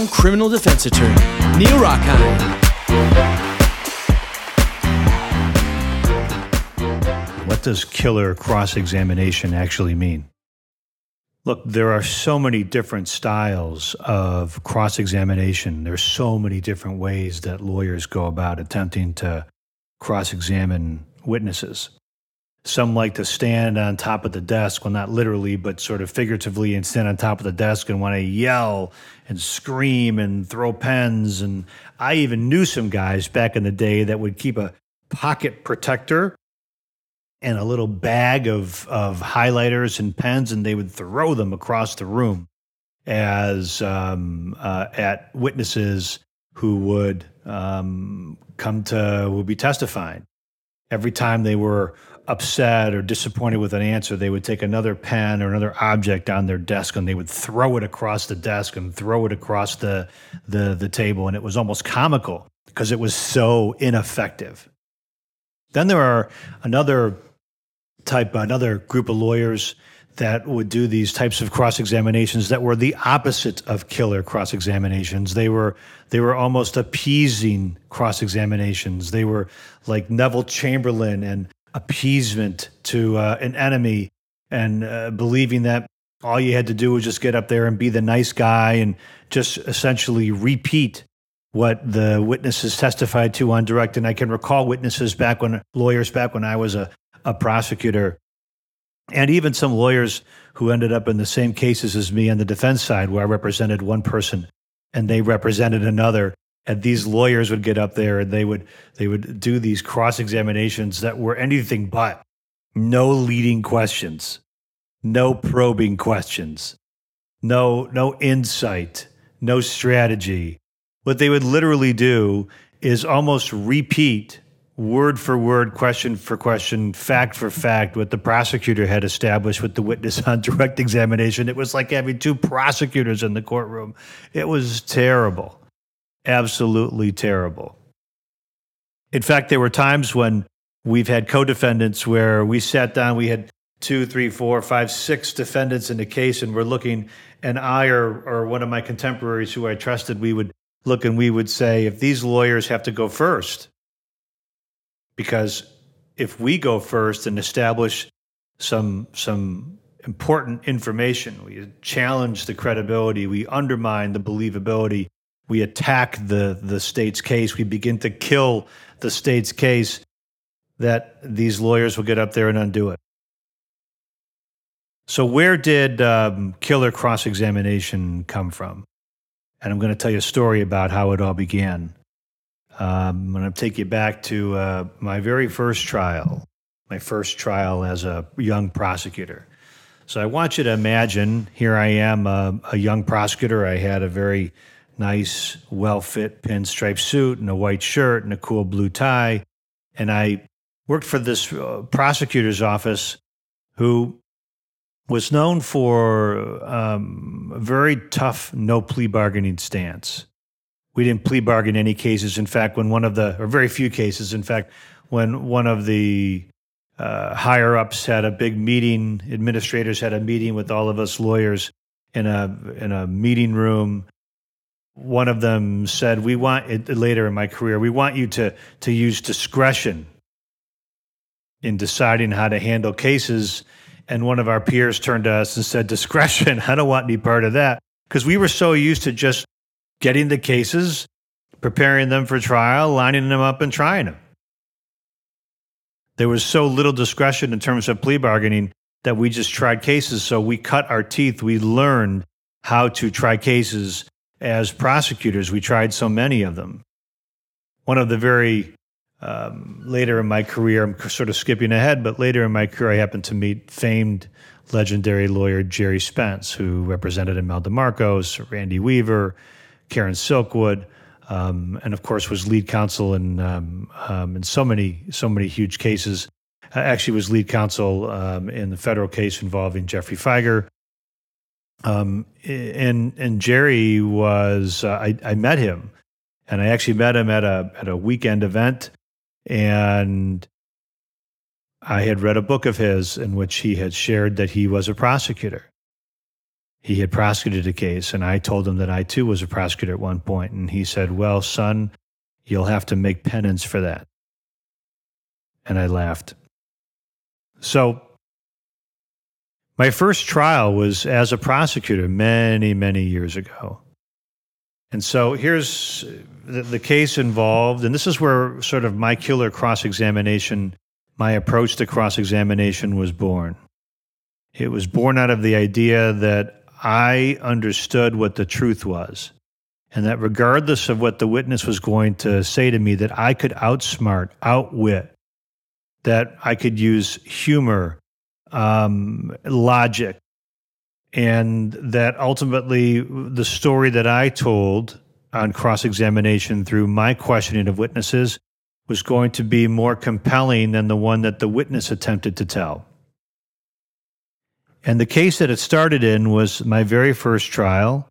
renowned criminal defense attorney, Neil Rockind. What does killer cross examination actually mean? Look, there are so many different styles of cross examination. There's so many different ways that lawyers go about attempting to cross examine witnesses. Some like to stand on top of the desk, well, not literally, but sort of figuratively, and stand on top of the desk and want to yell and scream and throw pens. And I even knew some guys back in the day that would keep a pocket protector and a little bag of, of highlighters and pens, and they would throw them across the room as um, uh, at witnesses who would um, come to would be testifying. Every time they were upset or disappointed with an answer, they would take another pen or another object on their desk and they would throw it across the desk and throw it across the the, the table, and it was almost comical because it was so ineffective. Then there are another type, another group of lawyers that would do these types of cross examinations that were the opposite of killer cross examinations. They were they were almost appeasing cross examinations. They were like Neville Chamberlain and appeasement to uh, an enemy, and uh, believing that all you had to do was just get up there and be the nice guy and just essentially repeat what the witnesses testified to on direct. And I can recall witnesses back when lawyers back when I was a a prosecutor, and even some lawyers who ended up in the same cases as me on the defense side, where I represented one person and they represented another. And these lawyers would get up there and they would they would do these cross examinations that were anything but no leading questions, no probing questions, no no insight, no strategy. What they would literally do is almost repeat word for word, question for question, fact for fact, what the prosecutor had established with the witness on direct examination. It was like having two prosecutors in the courtroom. It was terrible, absolutely terrible. In fact, there were times when we've had co defendants where we sat down, we had two, three, four, five, six defendants in the case, and we're looking, and I or, or one of my contemporaries who I trusted, we would look and we would say, if these lawyers have to go first, because if we go first and establish some some important information, we challenge the credibility, we undermine the believability, we attack the the state's case, we begin to kill the state's case, that these lawyers will get up there and undo it. So, where did um, killer cross examination come from? And I'm going to tell you a story about how it all began. Um, I'm going to take you back to uh, my very first trial, my first trial as a young prosecutor. So I want you to imagine here I am, uh, a young prosecutor. I had a very nice, well fit pinstripe suit and a white shirt and a cool blue tie. And I worked for this uh, prosecutor's office who was known for um, a very tough no plea bargaining stance we didn't plea bargain any cases. In fact, when one of the, or very few cases, in fact, when one of the uh, higher ups had a big meeting, administrators had a meeting with all of us lawyers in a in a meeting room. One of them said, "We want it later in my career. We want you to to use discretion in deciding how to handle cases." And one of our peers turned to us and said, "Discretion? I don't want any part of that." Because we were so used to just getting the cases, preparing them for trial, lining them up, and trying them. There was so little discretion in terms of plea bargaining that we just tried cases. So we cut our teeth. We learned how to try cases as prosecutors. We tried so many of them. One of the very um, later in my career, I'm sort of skipping ahead, but later in my career, I happened to meet famed legendary lawyer Gerry Spence, who represented Imelda Marcos, Randy Weaver, Karen Silkwood, um, and of course was lead counsel in um, um, in so many so many huge cases. Actually, was lead counsel um, in the federal case involving Geoffrey Fieger. Um, and and Gerry was uh, I, I met him, and I actually met him at a at a weekend event, and I had read a book of his in which he had shared that he was a prosecutor. he had prosecuted a case, and I told him that I too was a prosecutor at one point, and he said, "Well, son, you'll have to make penance for that." And I laughed. So, my first trial was as a prosecutor many, many years ago. And so here's the, the case involved, and this is where sort of my killer cross examination, my approach to cross examination was born. It was born out of the idea that I understood what the truth was, and that regardless of what the witness was going to say to me, that I could outsmart, outwit, that I could use humor, um, logic, and that ultimately the story that I told on cross examination through my questioning of witnesses was going to be more compelling than the one that the witness attempted to tell. And the case that it started in was my very first trial.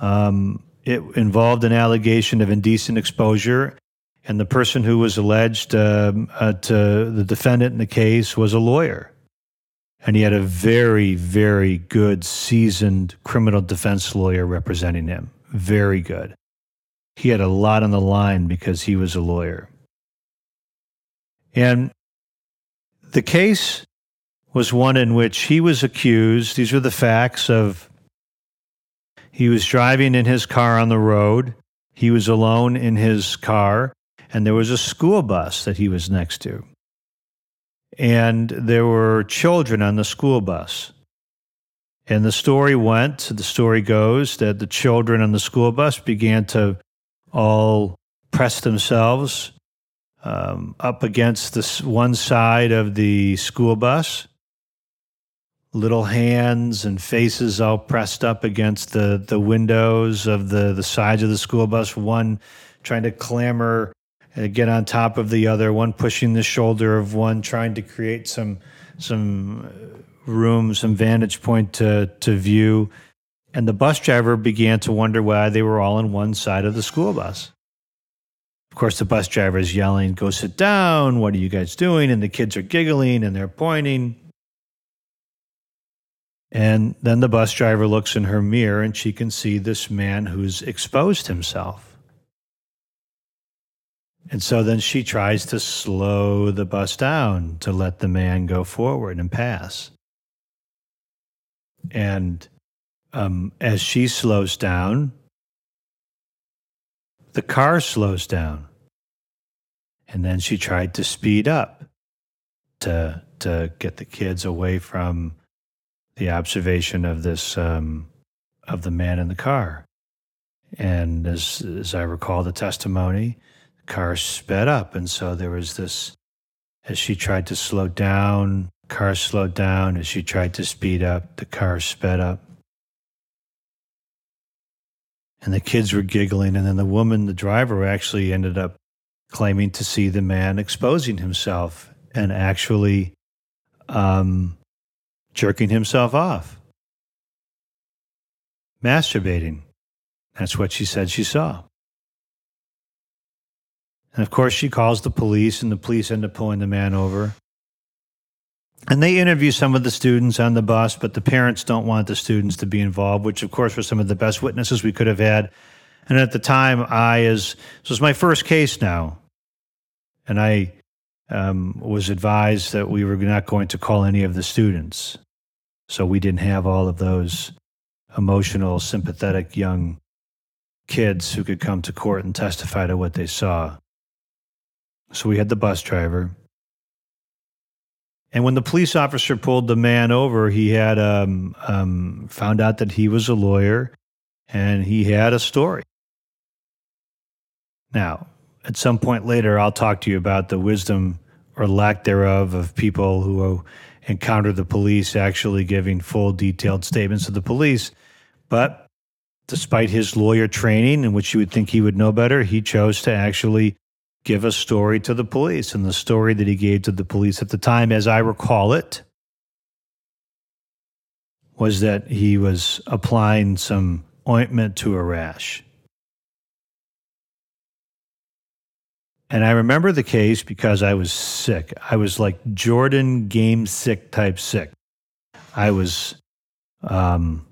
Um, it involved an allegation of indecent exposure, and the person who was alleged um, uh, to the defendant in the case was a lawyer. And he had a very, very good, seasoned criminal defense lawyer representing him. Very good. He had a lot on the line because he was a lawyer. And the case was one in which he was accused, these were the facts of he was driving in his car on the road, he was alone in his car, and there was a school bus that he was next to. And there were children on the school bus. And the story went, the story goes, that the children on the school bus began to all press themselves um, up against this one side of the school bus little hands and faces all pressed up against the, the windows of the, the sides of the school bus, one trying to clamber and get on top of the other, one pushing the shoulder of one, trying to create some some uh, room, some vantage point to, to view. And the bus driver began to wonder why they were all on one side of the school bus. Of course, the bus driver is yelling, Go sit down. What are you guys doing? And the kids are giggling and they're pointing. And then the bus driver looks in her mirror and she can see this man who's exposed himself. And so then she tries to slow the bus down to let the man go forward and pass. And um, as she slows down, the car slows down. And then she tried to speed up to, to get the kids away from the observation of this um, of the man in the car. And as as I recall the testimony, car sped up, and so there was this. As she tried to slow down, car slowed down. As she tried to speed up, the car sped up. And the kids were giggling, and then the woman, the driver, actually ended up claiming to see the man exposing himself and actually um, jerking himself off, masturbating. That's what she said she saw. And of course, she calls the police, and the police end up pulling the man over. And they interview some of the students on the bus, but the parents don't want the students to be involved, which, of course, were some of the best witnesses we could have had. And at the time, I, as this was my first case now, and I um, was advised that we were not going to call any of the students. So we didn't have all of those emotional, sympathetic young kids who could come to court and testify to what they saw. So we had the bus driver. And when the police officer pulled the man over, he had um, um, found out that he was a lawyer and he had a story. Now, at some point later, I'll talk to you about the wisdom or lack thereof of people who encounter the police actually giving full detailed statements to the police. But despite his lawyer training, in which you would think he would know better, he chose to actually give a story to the police. And the story that he gave to the police at the time, as I recall it, was that he was applying some ointment to a rash. And I remember the case because I was sick. I was like Jordan game sick type sick. I was um,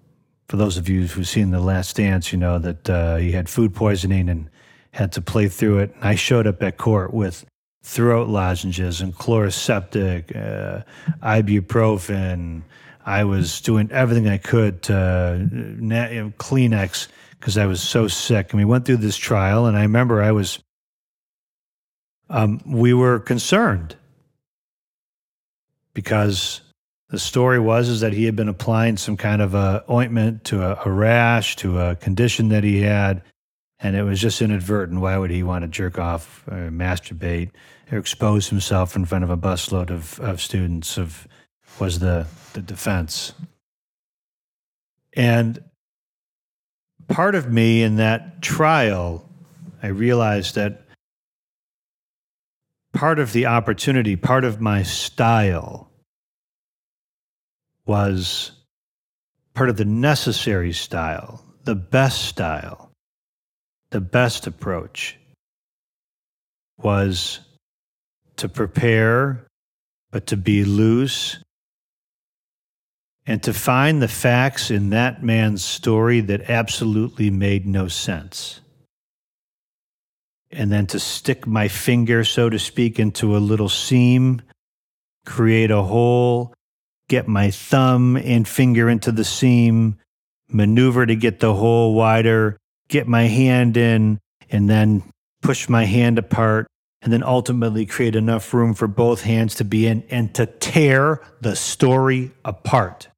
for those of you who've seen The Last Dance, you know that uh, he had food poisoning and had to play through it. And I showed up at court with throat lozenges and Chloraseptic, uh, ibuprofen. I was doing everything I could to uh, you Kleenex because I was so sick. And we went through this trial, and I remember I was, um, we were concerned because the story was is that he had been applying some kind of a ointment to a, a rash to a condition that he had, and it was just inadvertent. Why would he want to jerk off or masturbate or expose himself in front of a busload of, of students? Of was the the defense, and part of me in that trial, I realized that part of the opportunity, part of my style was part of the necessary style, the best style, the best approach was to prepare, but to be loose and to find the facts in that man's story that absolutely made no sense. And then to stick my finger, so to speak, into a little seam, create a hole, get my thumb and finger into the seam, maneuver to get the hole wider, get my hand in, and then push my hand apart, and then ultimately create enough room for both hands to be in and to tear the story apart,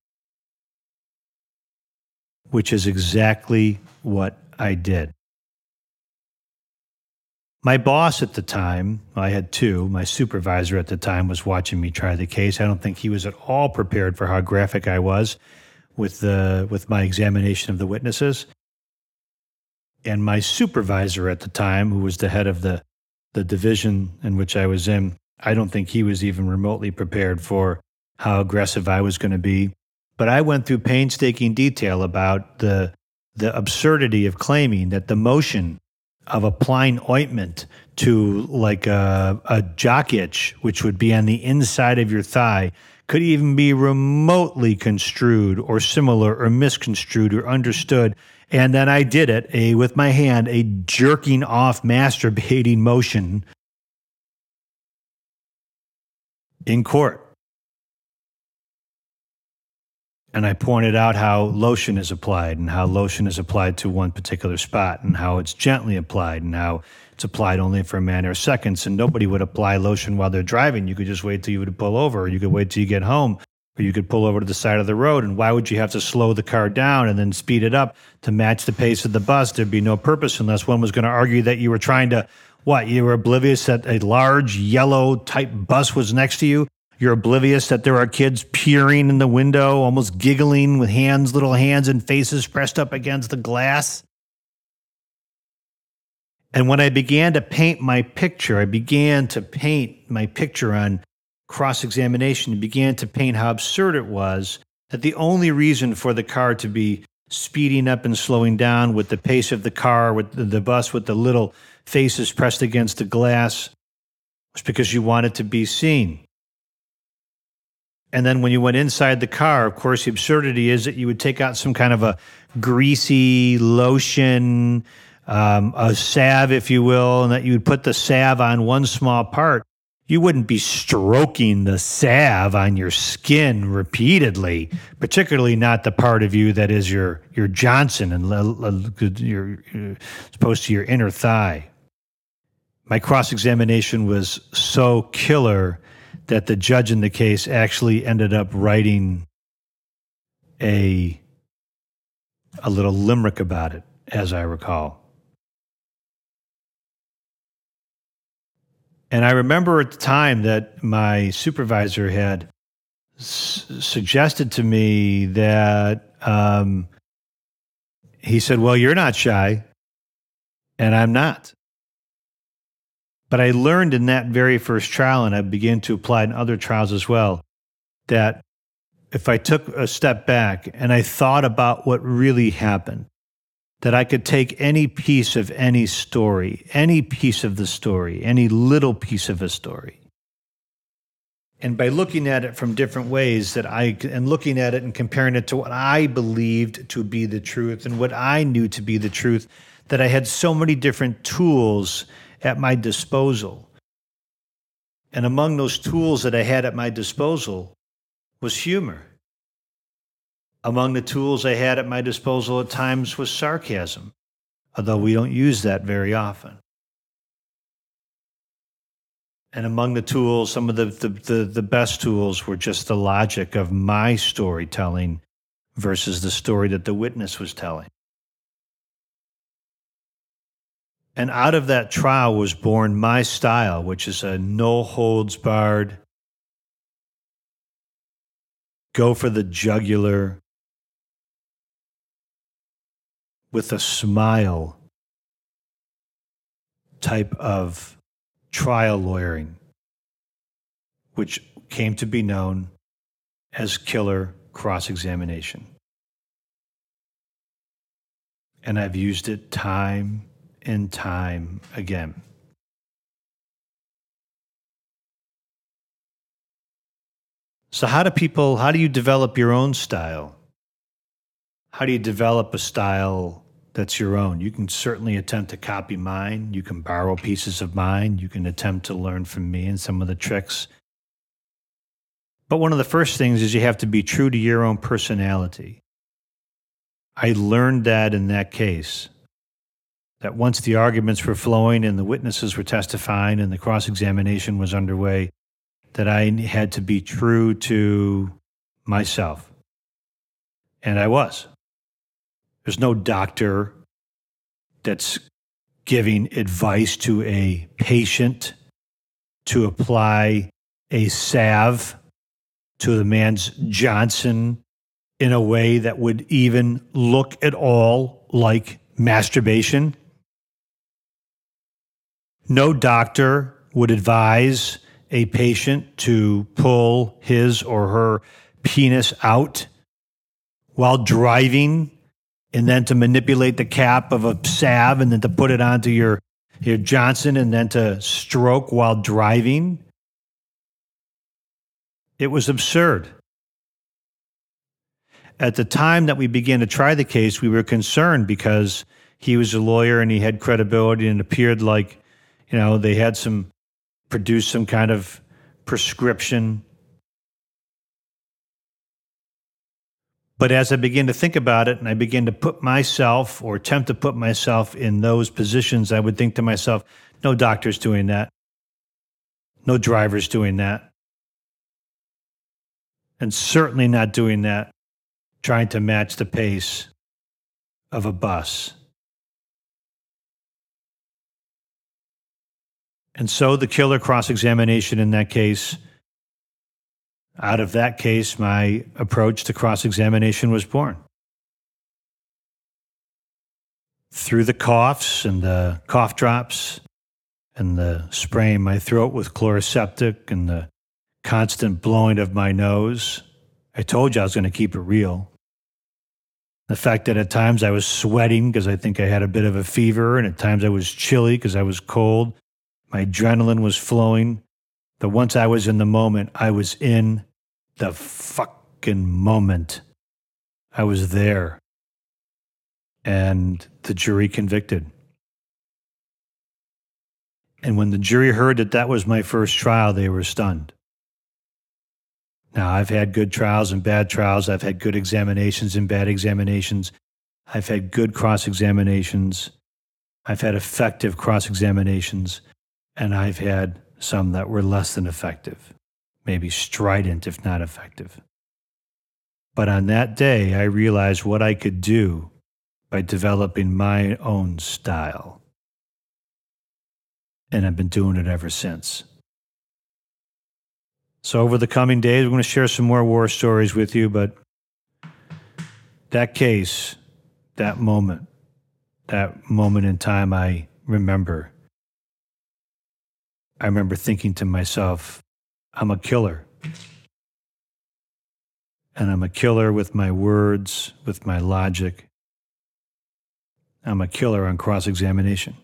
which is exactly what I did. My boss at the time, I had two, my supervisor at the time was watching me try the case. I don't think he was at all prepared for how graphic I was with the with my examination of the witnesses. And my supervisor at the time, who was the head of the the division in which I was in, I don't think he was even remotely prepared for how aggressive I was going to be. But I went through painstaking detail about the the absurdity of claiming that the motion of applying ointment to like a, a jock itch, which would be on the inside of your thigh, could even be remotely construed or similar or misconstrued or understood. And then I did it a with my hand, a jerking off masturbating motion in court. and I pointed out how lotion is applied and how lotion is applied to one particular spot and how it's gently applied and how it's applied only for a matter of seconds. And nobody would apply lotion while they're driving. You could just wait till you would pull over, or you could wait till you get home, or you could pull over to the side of the road. And why would you have to slow the car down and then speed it up to match the pace of the bus? There'd be no purpose unless one was going to argue that you were trying to. What, you were oblivious that a large yellow type bus was next to you? You're oblivious that there are kids peering in the window, almost giggling with hands, little hands and faces pressed up against the glass. And when I began to paint my picture, I began to paint my picture on cross examination began to paint how absurd it was that the only reason for the car to be speeding up and slowing down with the pace of the car, with the bus, with the little faces pressed against the glass, was because you wanted to be seen. And then when you went inside the car, of course, the absurdity is that you would take out some kind of a greasy lotion, um, a salve, if you will, and that you would put the salve on one small part. You wouldn't be stroking the salve on your skin repeatedly, particularly not the part of you that is your your Johnson and your, your supposed to your inner thigh. My cross examination was so killer that the judge in the case actually ended up writing a a little limerick about it, as I recall. And I remember at the time that my supervisor had s- suggested to me that um, he said, Well, you're not shy, and I'm not. But I learned in that very first trial, and I began to apply in other trials as well, that if I took a step back and I thought about what really happened, that I could take any piece of any story, any piece of the story, any little piece of a story, And by looking at it from different ways, that I and looking at it and comparing it to what I believed to be the truth and what I knew to be the truth, that I had so many different tools at my disposal. And among those tools that I had at my disposal was humor. Among the tools I had at my disposal at times was sarcasm, although we don't use that very often. And among the tools, some of the, the, the, the, best tools were just the logic of my storytelling versus the story that the witness was telling. And out of that trial was born my style, which is a no holds barred, go for the jugular with a smile type of trial lawyering, which came to be known as killer cross examination. And I've used it time and time again. So, how do people, how do you develop your own style? How do you develop a style that's your own. You can certainly attempt to copy mine. You can borrow pieces of mine. You can attempt to learn from me and some of the tricks. But one of the first things is you have to be true to your own personality. I learned that in that case. That once the arguments were flowing and the witnesses were testifying and the cross examination was underway, that I had to be true to myself. And I was. There's no doctor that's giving advice to a patient to apply a salve to the man's Johnson in a way that would even look at all like masturbation. No doctor would advise a patient to pull his or her penis out while driving and then to manipulate the cap of a salve and then to put it onto your your Johnson and then to stroke while driving. It was absurd. At the time that we began to try the case, we were concerned because he was a lawyer and he had credibility and appeared like, you know, they had some produced some kind of prescription But as I begin to think about it and I begin to put myself or attempt to put myself in those positions, I would think to myself, no doctor's doing that. No driver's doing that. And certainly not doing that, trying to match the pace of a bus. And so the killer cross examination in that case out of that case, my approach to cross examination was born. Through the coughs and the cough drops and the spraying my throat with Chloraseptic and the constant blowing of my nose, I told you I was going to keep it real. The fact that at times I was sweating because I think I had a bit of a fever, and at times I was chilly because I was cold. My adrenaline was flowing. But once I was in the moment, I was in the fucking moment I was there and the jury convicted. And when the jury heard that that was my first trial, they were stunned. Now, I've had good trials and bad trials. I've had good examinations and bad examinations. I've had good cross examinations. I've had effective cross examinations. And I've had some that were less than effective maybe strident, if not effective. But on that day, I realized what I could do by developing my own style. And I've been doing it ever since. So, over the coming days, we're going to share some more war stories with you, but that case, that moment, that moment in time, I remember. I remember thinking to myself, I'm a killer. And I'm a killer with my words, with my logic. I'm a killer on cross examination.